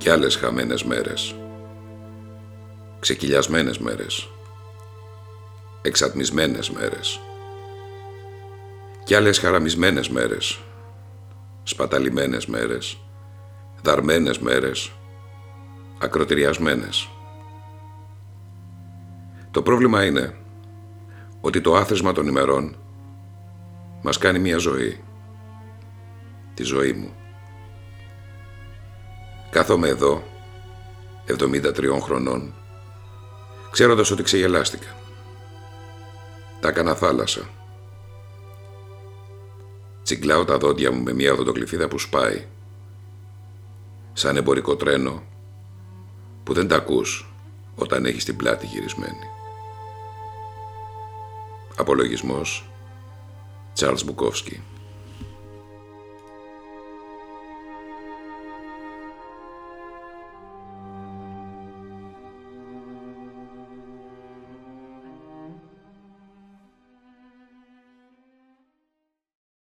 κι άλλες χαμένες μέρες. Ξεκυλιασμένες μέρες. Εξατμισμένες μέρες. Κι άλλες χαραμισμένες μέρες. Σπαταλημένες μέρες. Δαρμένες μέρες. Ακροτηριασμένες. Το πρόβλημα είναι ότι το άθροισμα των ημερών μας κάνει μια ζωή. Τη ζωή μου. Κάθομαι εδώ, 73 χρονών, ξέροντας ότι ξεγελάστηκα. Τα έκανα θάλασσα. Τσιγκλάω τα δόντια μου με μια οδοντοκλειφίδα που σπάει. Σαν εμπορικό τρένο που δεν τα ακούς όταν έχεις την πλάτη γυρισμένη. Απολογισμός Charles Bukowski